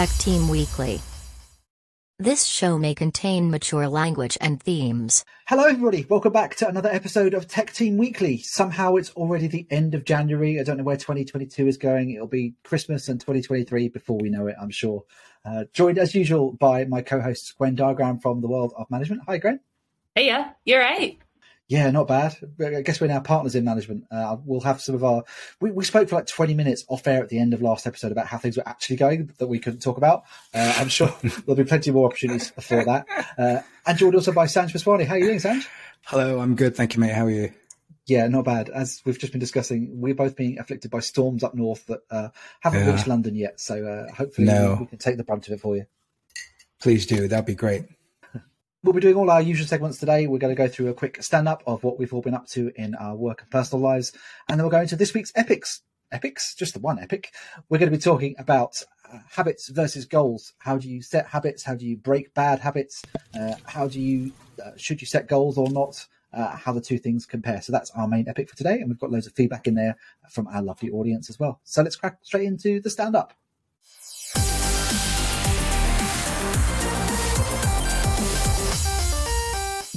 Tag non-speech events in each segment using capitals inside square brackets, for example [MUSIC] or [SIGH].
Tech Team Weekly. This show may contain mature language and themes. Hello, everybody. Welcome back to another episode of Tech Team Weekly. Somehow it's already the end of January. I don't know where 2022 is going. It'll be Christmas and 2023 before we know it, I'm sure. Uh, joined as usual by my co host, Gwen Diagram from the World of Management. Hi, Gwen. Hey, yeah, you're right. Yeah, not bad. I guess we're now partners in management. Uh, we'll have some of our. We, we spoke for like 20 minutes off air at the end of last episode about how things were actually going that we couldn't talk about. Uh, I'm sure [LAUGHS] there'll be plenty more opportunities for that. Uh, and joined also by Sanj Paswani. How are you doing, Sanj? Hello, I'm good. Thank you, mate. How are you? Yeah, not bad. As we've just been discussing, we're both being afflicted by storms up north that uh, haven't yeah. reached London yet. So uh, hopefully no. we, we can take the brunt of it for you. Please do. That'd be great. We'll be doing all our usual segments today. We're going to go through a quick stand up of what we've all been up to in our work and personal lives. And then we'll go into this week's epics. Epics? Just the one epic. We're going to be talking about uh, habits versus goals. How do you set habits? How do you break bad habits? Uh, how do you, uh, should you set goals or not? Uh, how the two things compare. So that's our main epic for today. And we've got loads of feedback in there from our lovely audience as well. So let's crack straight into the stand up.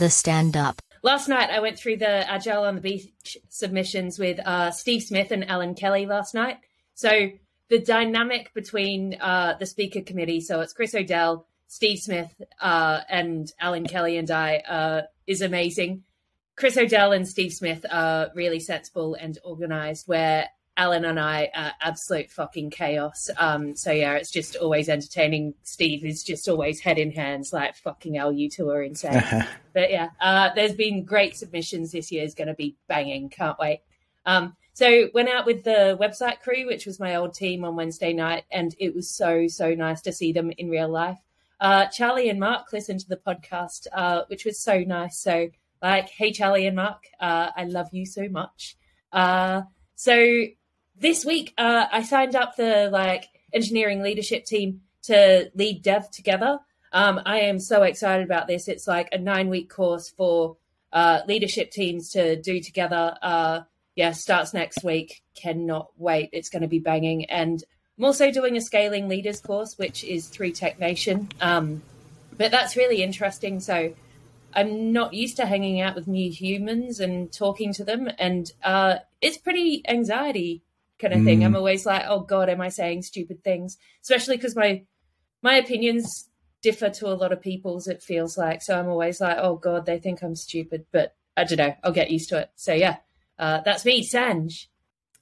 The stand up. Last night, I went through the Agile on the Beach submissions with uh, Steve Smith and Allan Kelly last night. So the dynamic between uh, the speaker committee, so it's Chris O'Dell, Steve Smith, uh, and Allan Kelly and I, uh, is amazing. Chris O'Dell and Steve Smith are really sensible and organized, where Allan and I are absolute fucking chaos. Um, so yeah, it's just always entertaining. Steve is just always head in hands, like fucking hell, you two are insane. [LAUGHS] but yeah, uh, there's been great submissions this year. is going to be banging. Can't wait. Um, so went out with the website crew, which was my old team on Wednesday night, and it was so so nice to see them in real life. Uh, Charlie and Mark listened to the podcast, uh, which was so nice. So like, hey Charlie and Mark, uh, I love you so much. Uh, so this week uh, I signed up the like engineering leadership team to LeadDev Together. Um, I am so excited about this. It's like a nine week course for uh, leadership teams to do together. Uh, yeah, starts next week. Cannot wait. It's going to be banging. And I'm also doing a scaling leaders course, which is through Tech Nation. Um, but that's really interesting. So I'm not used to hanging out with new humans and talking to them. And uh, it's pretty anxiety kind of mm. thing. I'm mm. always like, oh God, am I saying stupid things? Especially because my my opinions differ to a lot of people's. It feels like so. I'm always like, oh God, they think I'm stupid, but I don't know. I'll get used to it. So yeah, uh, that's me, Sanj.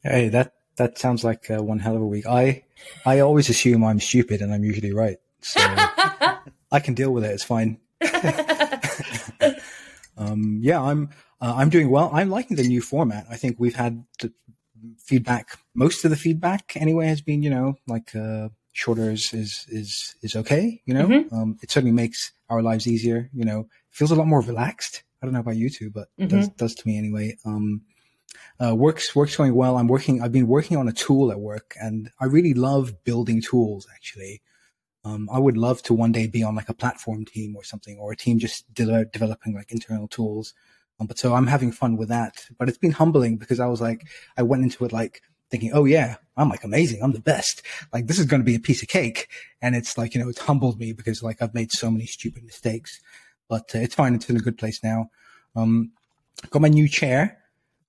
Hey, that that sounds like uh, one hell of a week. I I always assume I'm stupid, and I'm usually right. So [LAUGHS] I can deal with it. It's fine. [LAUGHS] [LAUGHS] um, yeah, I'm uh, I'm doing well. I'm liking the new format. I think we've had feedback, most of the feedback anyway has been, you know, like, uh, shorter is, is, is, is okay. You know, mm-hmm. um, it certainly makes our lives easier, you know, feels a lot more relaxed. I don't know about you two, but mm-hmm. does, does to me anyway. Um, uh, works, works going well. I'm working, I've been working on a tool at work and I really love building tools actually. Um, I would love to one day be on like a platform team or something, or a team just de- developing like internal tools. Um, but so I'm having fun with that. But it's been humbling because I was like, I went into it like thinking, oh yeah, I'm like amazing. I'm the best. Like this is going to be a piece of cake. And it's like, you know, it's humbled me because like I've made so many stupid mistakes, but uh, it's fine. It's in a good place now. Um, got my new chair.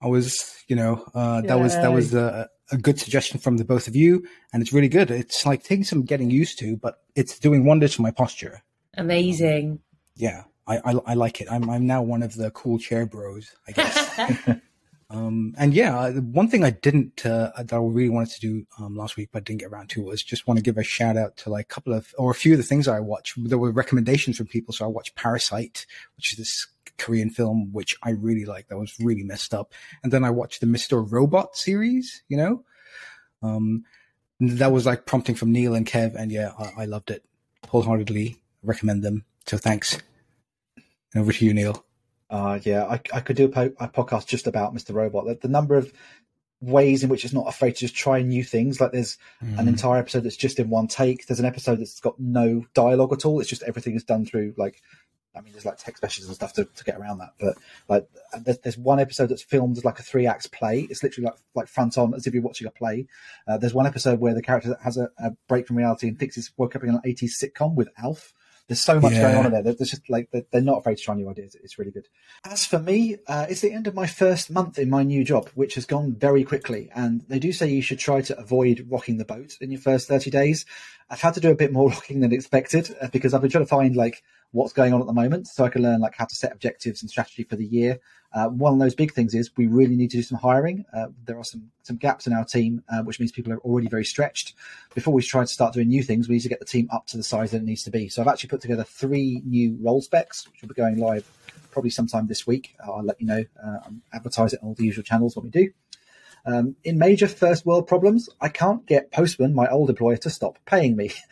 I was, you know, uh, that Yay. was, that was a, a good suggestion from the both of you. And it's really good. It's like taking some getting used to, but it's doing wonders for my posture. Amazing. Yeah. I, I, I like it. I'm I'm now one of the cool chair bros, I [LAUGHS] guess. um, and yeah, uh, one thing I didn't uh, that I really wanted to do um, last week but didn't get around to was just want to give a shout out to like a couple of or a few of the things I watched. There were recommendations from people, so I watched Parasite, which is this Korean film which I really like. That was really messed up, and then I watched the Mr. Robot series. You know, um, that was like prompting from Neil and Kev, and yeah, I, I loved it wholeheartedly. Recommend them. So thanks. And over to you, Neil. Uh, yeah, I, I could do a, po- a, podcast just about Mr. Robot. The, the, number of ways in which it's not afraid to just try new things. Like there's mm. an entire episode that's just in one take. There's an episode that's got no dialogue at all. It's just everything is done through like I mean, there's like text messages and stuff to, to get around that. But like, there's, there's one episode that's filmed as like a three act play. It's literally like like front on as if you're watching a play. Uh, there's one episode where the character has a, a break from reality and thinks he's woke up in an 80s sitcom with Alf. There's so much Yeah. going on in there. There's just like they're, they're not afraid to try new ideas. It's really good. As for me, uh, it's the end of my first month in my new job, which has gone very quickly. And they do say you should try to avoid rocking the boat in your first 30 days. I've had to do a bit more [LAUGHS] rocking than expected uh, because I've been trying to find like what's going on at the moment so I can learn like how to set objectives and strategy for the year. Uh, one of those big things is we really need to do some hiring. Uh, there are some some gaps in our team, uh, which means people are already very stretched. Before we try to start doing new things, we need to get the team up to the size that it needs to be. So I've actually put together three new role specs, which will be going live probably sometime this week. I'll let you know. I'll advertise it on all the usual channels what we do. Um, in major first world problems, I can't get Postman, my old employer, to stop paying me. [LAUGHS]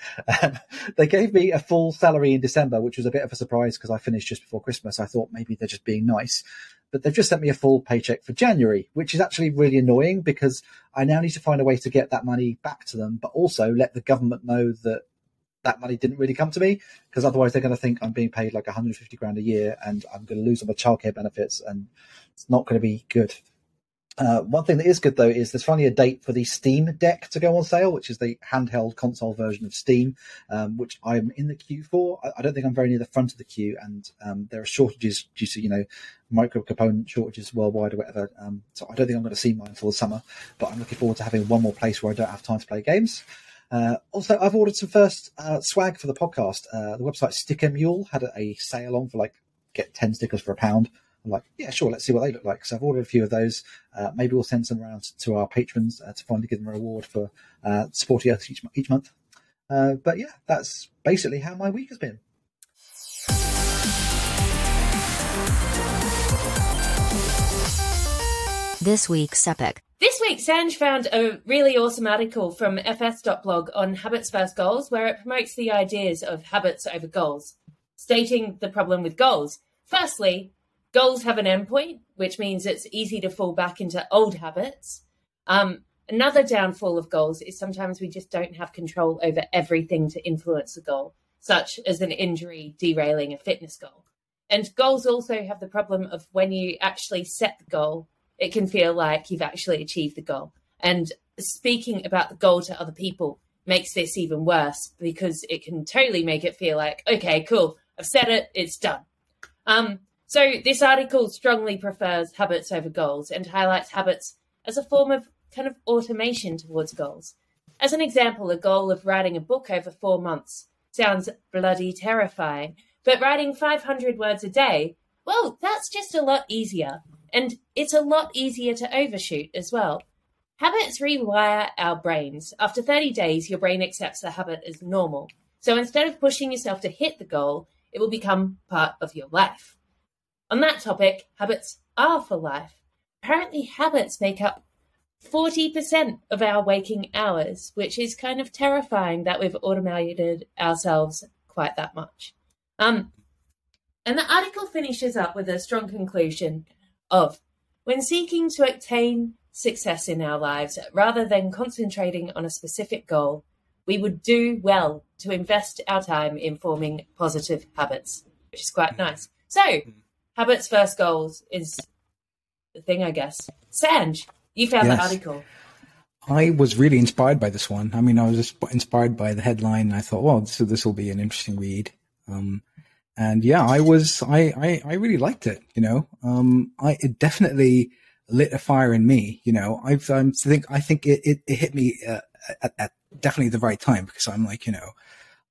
Um, they gave me a full salary in December, which was a bit of a surprise because I finished just before Christmas. I thought maybe they're just being nice. But they've just sent me a full paycheck for January, which is actually really annoying because I now need to find a way to get that money back to them, but also let the government know that that money didn't really come to me because otherwise they're going to think I'm being paid like 150 grand a year and I'm going to lose all my childcare benefits and it's not going to be good. Uh, one thing that is good though is there's finally a date for the Steam Deck to go on sale, which is the handheld console version of Steam, um, which I'm in the queue for. I, I don't think I'm very near the front of the queue, and um, there are shortages due to you know micro component shortages worldwide or whatever. Um, so I don't think I'm going to see mine for the summer, but I'm looking forward to having one more place where I don't have time to play games. Uh, also, I've ordered some first uh, swag for the podcast. Uh, the website Sticker Mule had a, sale on for like get 10 stickers for a pound. I'm like, yeah, sure, let's see what they look like. So I've ordered a few of those. Uh, maybe we'll send some around to our patrons uh, to finally give them a reward for uh, supporting us each, each month. Uh, but yeah, that's basically how my week has been. This week's epic. This week, Sanj found a really awesome article from fs.blog on habits versus goals, where it promotes the ideas of habits over goals, stating the problem with goals. Firstly, goals have an endpoint, which means it's easy to fall back into old habits. Um, another downfall of goals is sometimes we just don't have control over everything to influence a goal, such as an injury derailing a fitness goal. And goals also have the problem of when you actually set the goal, it can feel like you've actually achieved the goal. And speaking about the goal to other people makes this even worse because it can totally make it feel like, okay, cool, I've said it, it's done. Um, so this article strongly prefers habits over goals and highlights habits as a form of kind of automation towards goals. As an example, a goal of writing a book over four months sounds bloody terrifying, but writing 500 words a day, well, that's just a lot easier. And it's a lot easier to overshoot as well. Habits rewire our brains. After 30 days, your brain accepts the habit as normal. So instead of pushing yourself to hit the goal, it will become part of your life. On that topic, habits are for life. Apparently, habits make up 40% of our waking hours, which is kind of terrifying that we've automated ourselves quite that much. Um, and the article finishes up with a strong conclusion of when seeking to attain success in our lives, rather than concentrating on a specific goal, we would do well to invest our time in forming positive habits, which is quite nice. So, habits first goals is the thing, I guess. Sanj, you found the article. I was really inspired by this one. I mean, I was just inspired by the headline. And I thought, well, so this will be an interesting read. Um, and yeah, I was, I, I, I really liked it. You know, um, I, it definitely lit a fire in me. You know, I've, um, think, I think it, it, it hit me uh, at, at definitely the right time because I'm like, you know,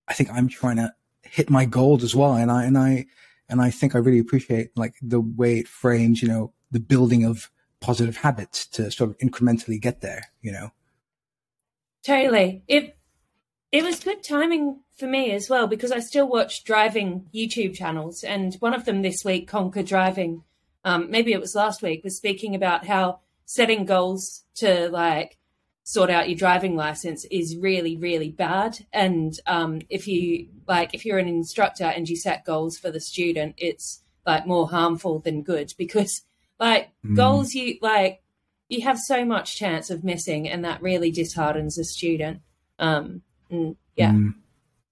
I think I'm trying to hit my goals as well. And I, and I, and I think I really appreciate like the way it frames, you know, the building of positive habits to sort of incrementally get there, you know? Totally. It it was good timing for me as well because I still watch driving YouTube channels, and one of them this week, Conquer Driving, um, maybe it was last week, was speaking about how setting goals to like sort out your driving license is really really bad, and um, if you like if you're an instructor and you set goals for the student, it's like more harmful than good because like Mm. goals you like you have so much chance of missing and that really disheartens a student um and yeah Mm.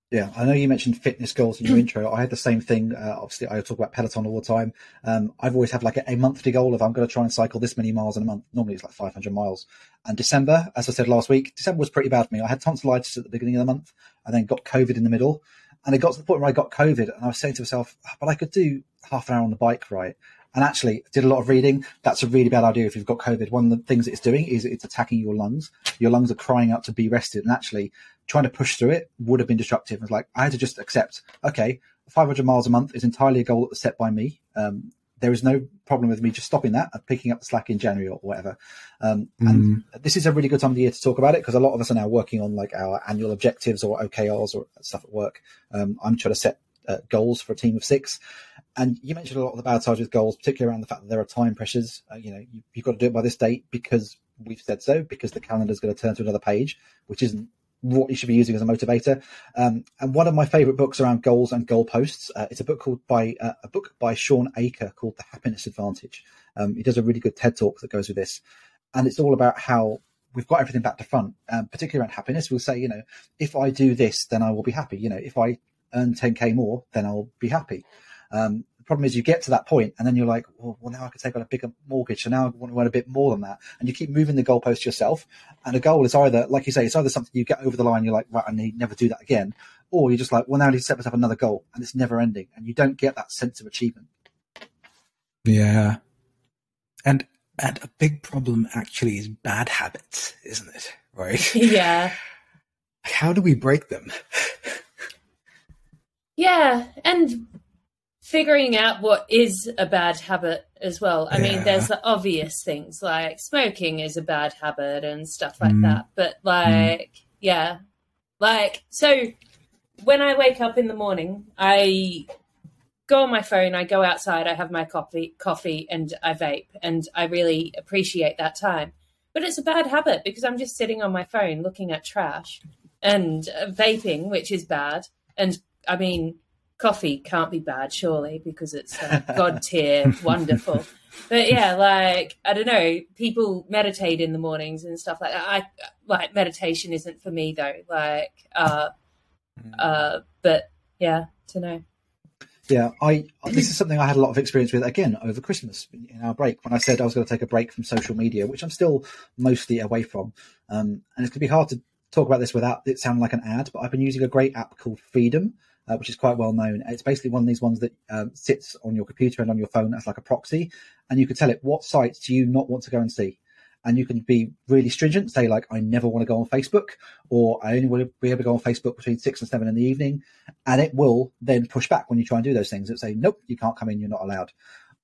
Yeah, I know you mentioned fitness goals in your [CLEARS THROAT] intro. I had the same thing. Uh, obviously, I talk about Peloton all the time. Um, I've always had like a, a, monthly goal of I'm going to try and cycle this many miles in a month. Normally, it's like 500 miles. And December, as I said last week, December was pretty bad for me. I had tonsillitis at the beginning of the month, and then got COVID in the middle. And it got to the point where I got COVID, and I was saying to myself, ah, "But I could do half an hour on the bike, right?" And actually, did a lot of reading. That's a really bad idea if you've got COVID. One of the things it's doing is it's attacking your lungs. Your lungs are crying out to be rested. And actually, trying to push through it would have been disruptive. It's like I had to just accept, okay, 500 miles a month is entirely a goal that was set by me. Um, there is no problem with me just stopping that and picking up the slack in January or whatever. Um, mm. And this is a really good time of the year to talk about it because a lot of us are now working on like our annual objectives or OKRs or stuff at work. Um, I'm trying to set uh, goals for a team of six. And you mentioned a lot of the bad sides with goals, particularly around the fact that there are time pressures. Uh, you know, you, have got to do it by this date because we've said so, because the calendar is going to turn to another page, which isn't what you should be using as a motivator. Um, and one of my favorite books around goals and goalposts, uh, it's a book called by uh, a book by Shawn Achor called The Happiness Advantage. Um, he does a really good TED talk that goes with this, and it's all about how we've got everything back to front, um, particularly around happiness. We'll say, you know, if I do this, then I will be happy. You know, if I earn 10k more, then I'll be happy. Um, problem is you get to that point and then you're like, well, well, now I can take on a bigger mortgage. So now I want to earn a bit more than that. And you keep moving the goalpost yourself. And the goal is either, like you say, it's either something you get over the line, you're like, right, I need never do that again. Or you're just like, well, now I need to set myself another goal and it's never ending. And you don't get that sense of achievement. Yeah. And, and a big problem actually is bad habits, isn't it? Right? [LAUGHS] Yeah. How do we break them? [LAUGHS] yeah. And figuring out what is a bad habit as well. I yeah. mean, there's the obvious things like smoking is a bad habit and stuff like mm. that. But like, mm. yeah, like, so when I wake up in the morning, I go on my phone, I go outside, I have my coffee, coffee, and I vape, and I really appreciate that time. But it's a bad habit because I'm just sitting on my phone looking at trash and uh, vaping, which is bad. And I mean, coffee can't be bad, surely, because it's uh, god tier, [LAUGHS] wonderful. But yeah, like I don't know, people meditate in the mornings and stuff like that. I like meditation isn't for me though. Like, uh, uh, but yeah, to know. Yeah, I this is something I had a lot of experience with again over Christmas in our break when I said I was going to take a break from social media, which I'm still mostly away from. Um, and it's going to be hard to talk about this without it sounding like an ad, but I've been using a great app called Freedom, uh, which is quite well known. It's basically one of these ones that um, sits on your computer and on your phone as like a proxy, and you can tell it what sites do you not want to go and see. And you can be really stringent, say like, I never want to go on Facebook, or I only want to be able to go on Facebook between six and seven in the evening. And it will then push back when you try and do those things. It'll say, nope, you can't come in, you're not allowed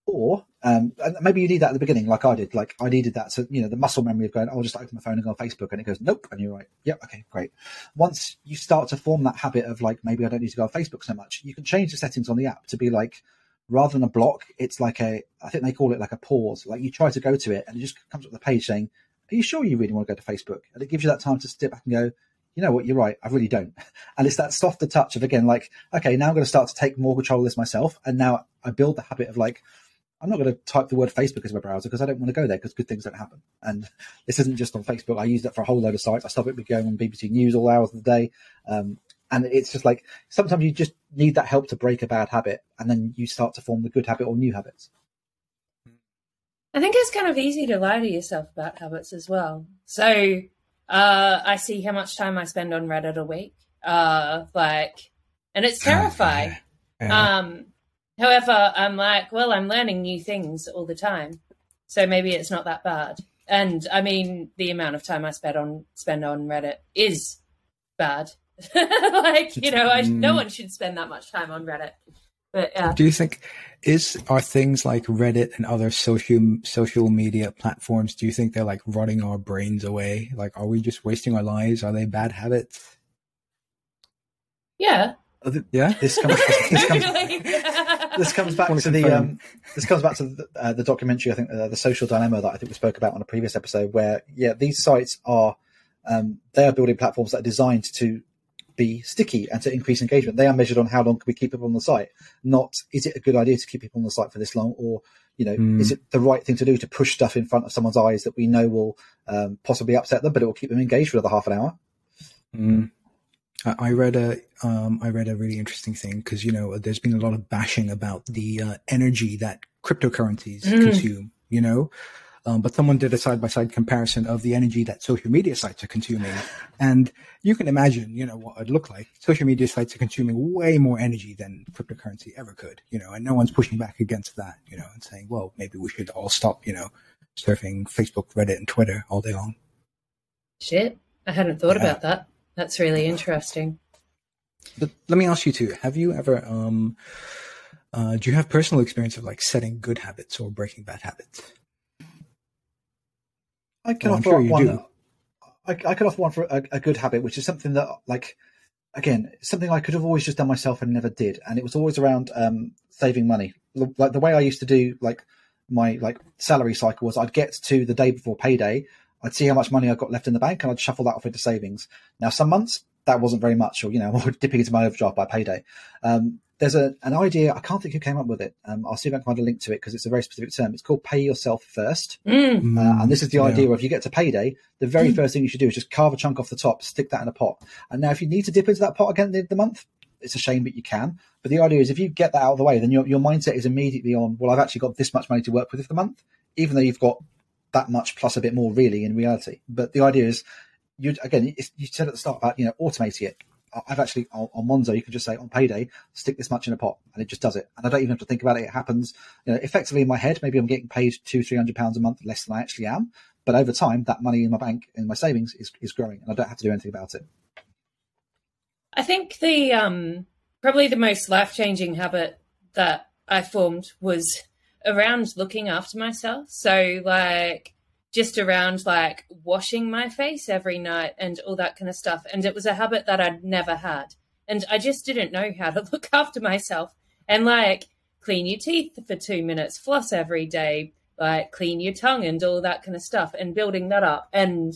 or um, maybe you need that at the beginning, like I did. Like I needed that, so you know the muscle memory of going, "I'll just open my phone and go on Facebook," and it goes, "Nope," and you're "Yep, yeah, okay, great." Once you start to form that habit of like, maybe I don't need to go on Facebook so much, you can change the settings on the app to be like, rather than a block, it's like a, I think they call it like a pause. Like you try to go to it, and it just comes up a page saying, "Are you sure you really want to go to Facebook?" And it gives you that time to step back and go, you know what, you're right, I really don't. [LAUGHS] And it's that softer touch of again, like, okay, now I'm going to start to take more control of this myself. And now I build the habit of like, I'm not going to type the word Facebook as my browser because I don't want to go there because good things don't happen. And [LAUGHS] this isn't just on Facebook. I use that for a whole load of sites. I stop it with going on BBC News all hours of the day. Um, and it's just like sometimes you just need that help to break a bad habit, and then you start to form the good habit or new habits. I think it's kind of easy to lie to yourself about habits as well. So uh, I see how much time I spend on Reddit a week, uh, like, and it's [LAUGHS] terrifying. yeah. Um, However, I'm like, well, I'm learning new things all the time, so maybe it's not that bad. And I mean, the amount of time I spend on spend on Reddit is bad. [LAUGHS] like you know, I, no mm. one should spend that much time on Reddit. But yeah. Do you think is are things like Reddit and other social social media platforms? Do you think they're like rotting our brains away? Like, are we just wasting our lives? Are they bad habits? Yeah. Yeah. This comes. This [LAUGHS] comes this comes back to the um, this comes back to the, uh, the documentary. I think uh, the social dilemma that I think we spoke about on a previous episode, where yeah, these sites are um, they are building platforms that are designed to be sticky and to increase engagement. They are measured on how long can we keep people on the site, not is it a good idea to keep people on the site for this long, or you know, mm. is it the right thing to do to push stuff in front of someone's eyes that we know will um, possibly upset them, but it will keep them engaged for another half an hour. Mm. I read a um, I read a really interesting thing because you know there's been a lot of bashing about the uh, energy that cryptocurrencies Mm. consume. You know, um, but someone did a side by side comparison of the energy that social media sites are consuming, and you can imagine you know what it'd look like. Social media sites are consuming way more energy than cryptocurrency ever could. You know, and no one's pushing back against that. You know, and saying, well, maybe we should all stop. You know, surfing Facebook, Reddit, and Twitter all day long. Shit, I hadn't thought Yeah. about that. That's really interesting. But let me ask you too: Have you ever, um, uh, do you have personal experience of like setting good habits or breaking bad habits? I can I'm offer sure one. I, I can offer one for a, a good habit, which is something that, like, again, something I could have always just done myself and never did, and it was always around um, saving money. Like the way I used to do, like my like salary cycle was, I'd get to the day before payday, I'd see how much money I got left in the bank, and I'd shuffle that off into savings. Now, some months that wasn't very much, or you know, [LAUGHS] dipping into my overdraft by payday. Um, there's a, an idea I can't think who came up with it. Um, I'll see if I can find a link to it because it's a very specific term. It's called "pay yourself first. Mm. Uh, and this is the Yeah. idea of if you get to payday, the very first thing you should do is just carve a chunk off the top, stick that in a pot. And now, if you need to dip into that pot again at the end of the month, it's a shame, but you can. But the idea is if you get that out of the way, then your, your mindset is immediately on, well, I've actually got this much money to work with for the month, even though you've got that much plus a bit more really in reality. But the idea is, you again, you said at the start about, you know, automating it. I've actually on, on Monzo, you can just say on payday, stick this much in a pot, and it just does it. And I don't even have to think about it. It happens, you know, effectively in my head. Maybe I'm getting paid two, three hundred pounds a month less than I actually am, but over time, that money in my bank in my savings is is growing, and I don't have to do anything about it. I think the um probably the most life changing habit that I formed was around looking after myself. So like just around like washing my face every night and all that kind of stuff. And it was a habit that I'd never had. And I just didn't know how to [LAUGHS] look after myself. And like clean your teeth for two minutes, floss every day, like clean your tongue and all that kind of stuff and building that up. And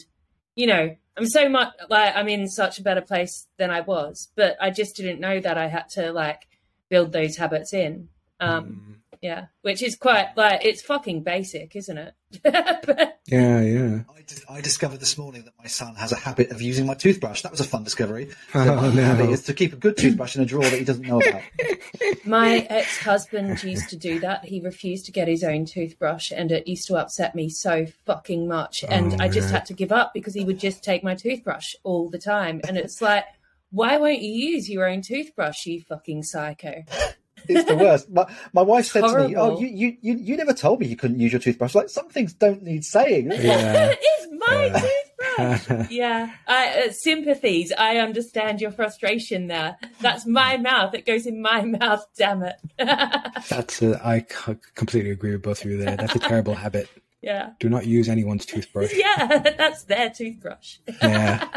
you know, I'm so much like I'm in such a better place than I was, but I just didn't know that I had to like build those habits in. Um, Mm. Yeah, which is quite like it's fucking basic, isn't it? [LAUGHS] but, Yeah, yeah. I, discovered this morning that my son has a habit of using my toothbrush. That was a fun discovery. [LAUGHS] Oh, So my no. habit is to keep a good toothbrush in a drawer that he doesn't know about. [LAUGHS] my ex-husband used to do that. He refused to get his own toothbrush, and it used to upset me so fucking much. And Oh, I just yeah. had to give up because he would just take my toothbrush all the time, and it's like. Why won't you use your own toothbrush, you fucking psycho? It's the worst. My, my wife said to me, "Oh, you, you, you, you never told me you couldn't use your toothbrush. Like some things don't need saying." [LAUGHS] Yeah. it's my Yeah. toothbrush. [LAUGHS] yeah, I, uh, sympathies. I understand your frustration there. That's my mouth. It goes in my [LAUGHS] mouth. Damn it. That's a, I c- completely agree with both of you there. That's a terrible habit. yeah, Do not use anyone's toothbrush. yeah. That's their toothbrush. Yeah.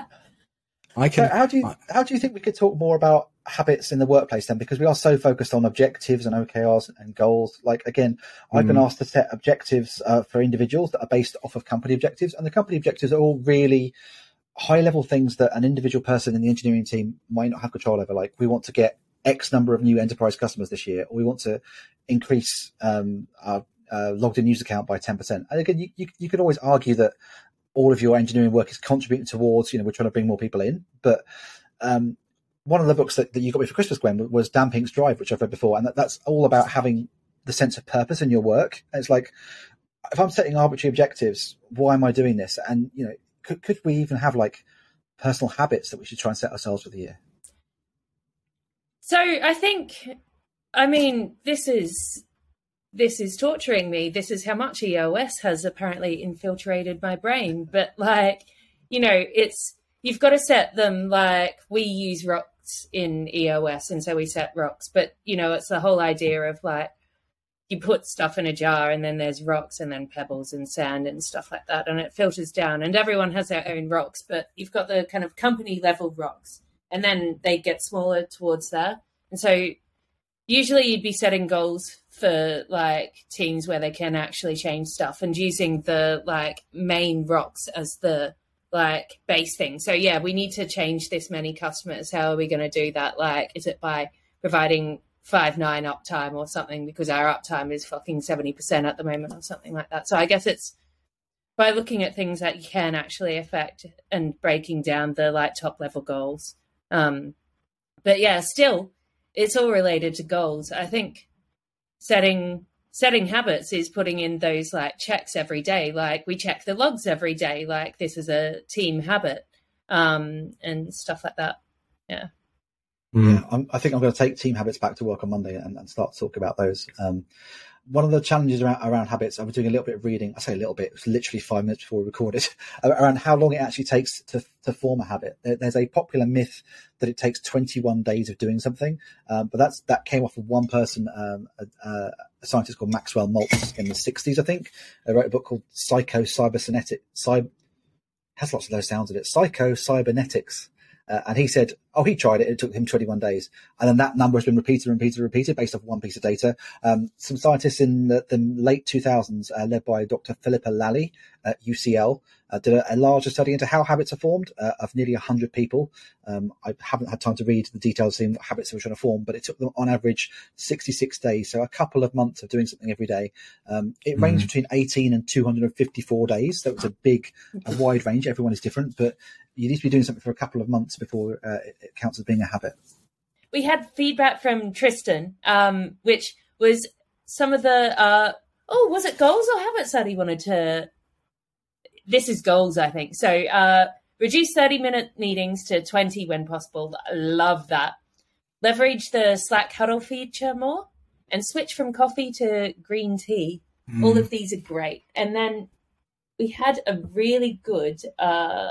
I So how do you how do you think we could talk more about habits in the workplace then? Because we are so focused on objectives and OKRs and goals. Like again, I've been Mm. asked to set objectives uh, for individuals that are based off of company objectives, and the company objectives are all really high level things that an individual person in the engineering team might not have control over. Like we want to get X number of new enterprise customers this year, or we want to increase um, our uh, logged in user count by 10%. And again, you, you, you could always argue that all of your engineering work is contributing towards, you know, we're trying to bring more people in. But um, one of the books that, that you got me for Christmas, Gwen, was Dan Pink's Drive, which I've read before. And that, that's all about having the sense of purpose in your work. And it's like, if I'm setting arbitrary objectives, why am I doing this? And, you know, could, could we even have like personal habits that we should try and set ourselves for the year? So I think, I mean, this is this is torturing me. This is how much EOS has apparently infiltrated my brain. But like, you know, it's you've got to set them like we use rocks in EOS, and so we set rocks. But you know, it's the whole idea of like you put stuff in a jar, and then there's rocks, and then pebbles and sand and stuff like that, and it filters down. And everyone has their own rocks, but you've got the kind of company level rocks, and then they get smaller towards there. And so usually you'd be setting goals for like teams where they can actually change stuff and using the like main rocks as the like base thing. So yeah, we need to change this many customers. How are we going to do that? Like, is it by providing five nine uptime or something? Because our uptime is fucking seventy percent at the moment or something like that. So I guess it's by looking at things that you can actually affect and breaking down the like top level goals. Um, but yeah, still, it's all related to goals. I think setting setting habits is putting in those like checks every day. Like we check the logs every day. Like this is a team habit, um, and stuff like that. Yeah. Yeah, I'm, I think I'm going to take team habits back to work on Monday and, and start to talk about those. Um, one of the challenges around, around habits, I was doing a little bit of reading. I say a little bit; it was literally five minutes before we recorded. [LAUGHS] around how long it actually takes to to form a habit. There, there's a popular myth that it takes 21 days of doing something, um, but that's that came off of one person, um, a, a, scientist called Maxwell Maltz in the 60s, I think. He wrote a book called Psycho Cybernetic. Cyber has lots of those sounds in it. Psycho Cybernetics. Uh, and he said, oh, he tried it. It took him 21 days. And then that number has been repeated and repeated and repeated based off one piece of data. Um, some scientists in the, the late 2000s, uh, led by Dr. Philippa Lally at UCL, uh, did a, a, larger study into how habits are formed uh, of nearly 100 people. Um, I haven't had time to read the details, seeing what habits they were trying to form, but it took them on average 66 days, so a couple of months of doing something every day. Um, it mm. ranged between 18 and 254 days, so it was a big, a wide range. Everyone is different, but you need to be doing something for a couple of months before uh, it, it, counts as being a habit. We had feedback from Tristan, um, which was some of the uh, oh, was it goals or habits that he wanted to? This is goals, I think. So uh, reduce thirty minute meetings to twenty when possible. Love that. Leverage the Slack huddle feature more and switch from coffee to green tea. Mm. All of these are great. And then we had a really good uh,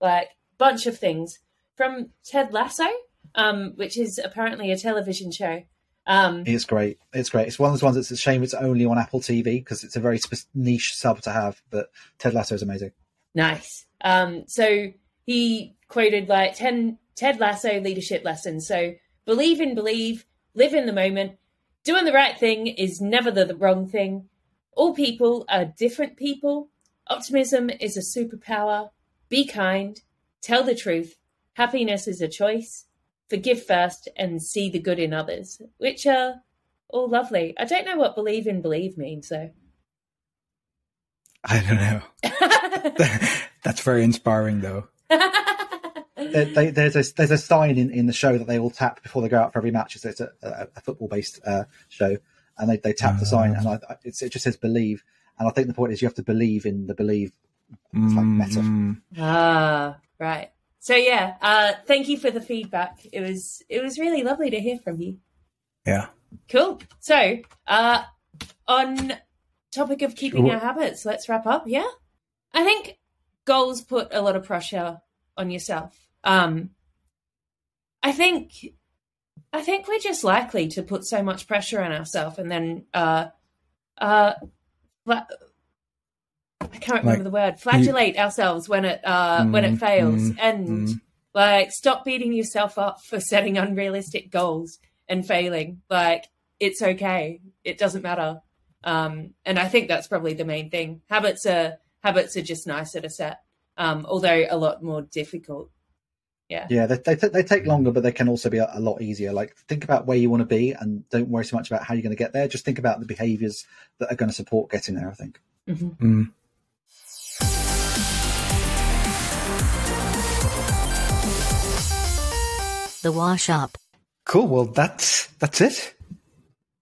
like bunch of things from Ted Lasso, um, which is apparently a television show. Um, it's great. It's great. It's one of those ones that's a shame it's only on Apple TV because it's a very niche sub to have. But Ted Lasso is amazing. Nice. Um, so he quoted like 10 Ted Lasso leadership lessons. So believe in believe, live in the moment. Doing the right thing is never the, the wrong thing. All people are different people. Optimism is a superpower. Be kind, tell the truth. Happiness is a choice. Forgive first and see the good in others, which are all lovely. I don't know what believe in believe means, though. I don't know. [LAUGHS] That's very inspiring, though. they, there's a there's a sign in, in the show that they all tap before they go out for every match. It's a, a, a football based uh, show, and they, they tap uh, the sign, and I, it just says believe. And I think the point is you have to believe in the believe it's like meta. Mm. Ah, right. So yeah, uh, thank you for the feedback. It was it was really lovely to hear from you. Yeah. Cool. So, uh, on topic of keeping sure. our habits, let's wrap up. Yeah. I think goals put a lot of pressure on yourself. Um, I think, I think we're just likely to put so much pressure on ourselves and then, uh, uh, I can't remember like, the word flagellate you, ourselves when it uh, mm, when it fails, mm, and mm. like stop beating yourself up for setting unrealistic goals and failing. Like it's okay, it doesn't matter. Um, and I think that's probably the main thing. Habits are habits are just nicer to set, um, although a lot more difficult. Yeah, yeah, they they, they take longer, but they can also be a, a, lot easier. Like think about where you want to be, and don't worry so much about how you're going to get there. Just think about the behaviours that are going to support getting there. I think. Mm-hmm. Mm. The wash up. Cool. Well, that's that's it.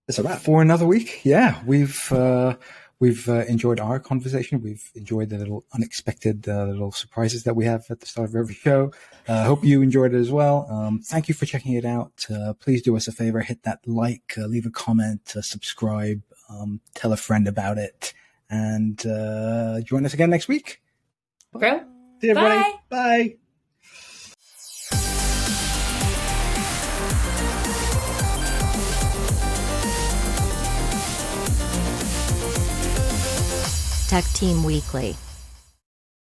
It's a wrap for another week. Yeah, we've uh, we've uh, enjoyed our conversation. We've enjoyed the little unexpected uh, little surprises that we have at the start of every show. I uh, hope you enjoyed it as well. Um, thank you for checking it out. Uh, please do us a favor, hit that like, uh, leave a comment, subscribe, um, tell a friend about it, and join us again next week. Okay. See you, everybody. Bye. Bye. Tech Team Weekly